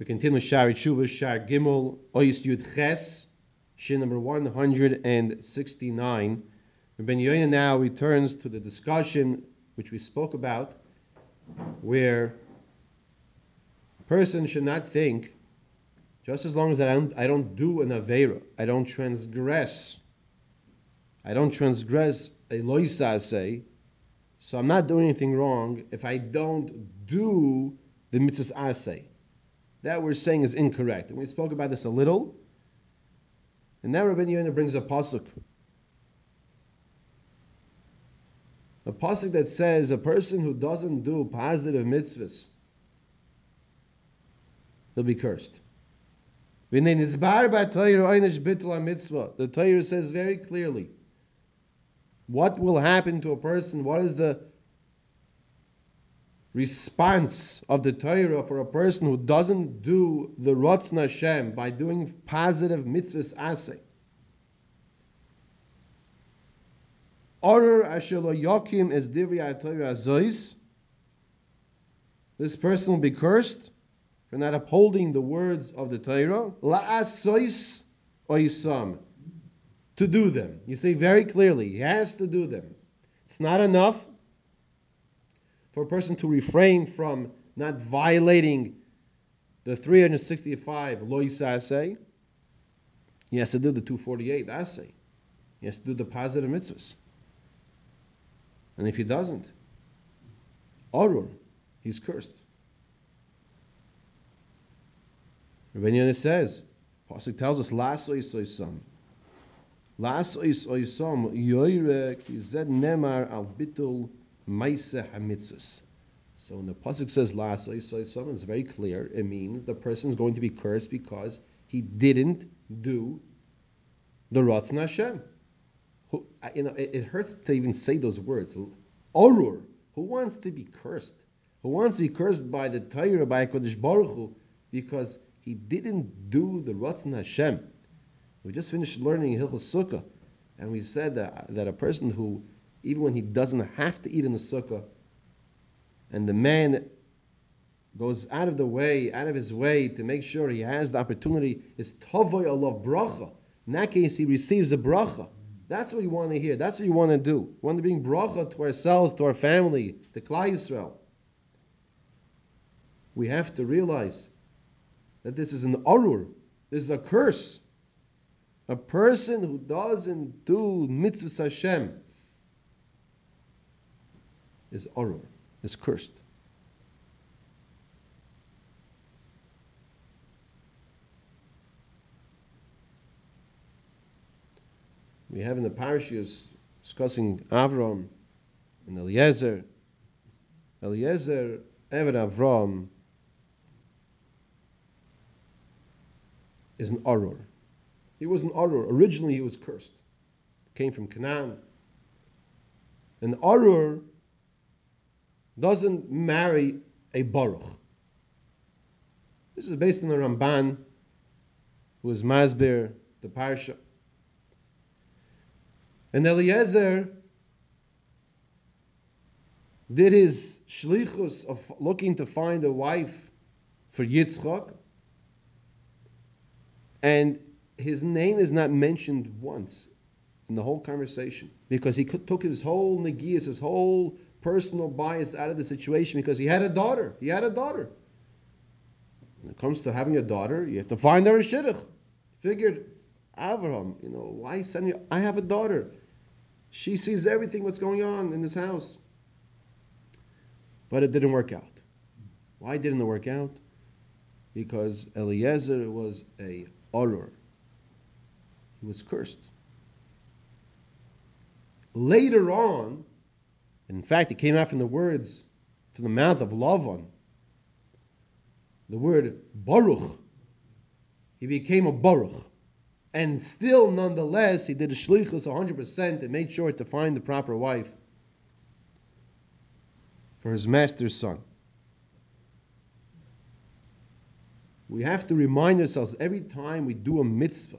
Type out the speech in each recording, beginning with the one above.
We continue Shari Tshuva, Shar Gimel, Oyis Yud Ches, Shin number 169. Ben Yoina now returns to the discussion which we spoke about, where a person should not think, just as long as I don't, I don't do an Avera, I don't transgress, I don't transgress a loisa say, so I'm not doing anything wrong if I don't do the mitzvahs asay. That we're saying is incorrect. And we spoke about this a little. And now Rabbi Yonah brings a pasuk. A pasuk that says a person who doesn't do positive mitzvahs, he'll be cursed. The Torah says very clearly what will happen to a person, what is the response of the Torah for a person who doesn't do the Ratzon Hashem by doing positive mitzvahs asay. Arur ashelo yokim es divri Torah azois. This person will be cursed for not upholding the words of the Torah. La'asois oisam. To do them. You say very clearly, he has to do them. It's not enough for a person to refrain from not violating the 365 lois assay, he has to do the 248 assay. He has to do the positive mitzvahs. And if he doesn't, Arur, he's cursed. Rabbi says, Pasuk tells us, La'asois oisam. La'asois oisam, yoyrek, zed nemar al bitul Maisa Hamitzvahs. So when the pasuk says la someone it's very clear. It means the person is going to be cursed because he didn't do the Ratzon Hashem. Who, you know, it, it, hurts to even say those words. Orur. Who wants to be cursed? Who wants to be cursed by the Torah by Kodesh Baruch Hu because he didn't do the Ratzon Hashem? We just finished learning Hilchos Sukkah, and we said that, that a person who even when he doesn't have to eat in the sukkah, and the man goes out of the way, out of his way to make sure he has the opportunity, is tavoy Allah bracha. In that case, he receives a bracha. That's what we want to hear. That's what we want to do. We want to bring bracha to ourselves, to our family, to Klal Yisrael. We have to realize that this is an arur. This is a curse. A person who doesn't do mitzvah Hashem, is Arur, is cursed. We have in the parashas discussing Avram and Eliezer. Eliezer, Eved Avram, is an Arur. He was an Arur. Originally, he was cursed. Came from Canaan. An Arur doesn't marry a Baruch. This is based on the Ramban, who is Masbir, the Parsha. And Eliezer did his shlichus of looking to find a wife for Yitzchak, and his name is not mentioned once in the whole conversation because he took his whole negias, his whole personal bias out of the situation because he had a daughter. He had a daughter. When it comes to having a daughter, you have to find her a shidduch. Figured, Avraham, you know, why send you? I have a daughter. She sees everything what's going on in this house. But it didn't work out. Why didn't it work out? Because Eliezer was a Arur. He was cursed. Later on, in fact, it came out from the words, from the mouth of Lavan. The word Baruch. He became a Baruch. And still, nonetheless, he did a shlichus 100% and made sure to find the proper wife for his master's son. We have to remind ourselves every time we do a mitzvah,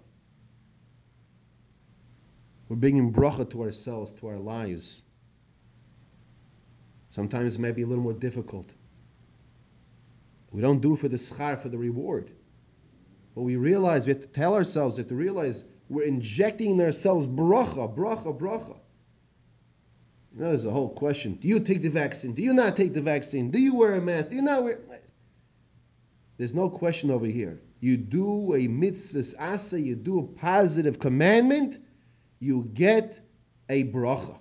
we're bringing bracha to ourselves, to our lives. Sometimes it may be a little more difficult. We don't do for the schar, for the reward. But we realize, we have to tell ourselves, we have to realize we're injecting in ourselves bracha, bracha, bracha. You know, there's a whole question. Do you take the vaccine? Do you not take the vaccine? Do you wear a mask? Do you not wear... There's no question over here. You do a mitzvah asa, you do a positive commandment, you get a bracha.